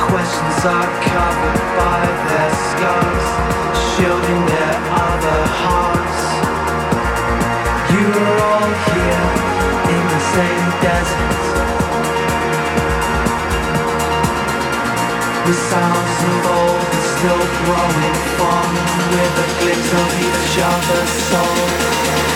questions are covered by their scars, shielding their other hearts. You're all here in the same desert. The sounds of old are still growing fond with the glimpse of each other's souls.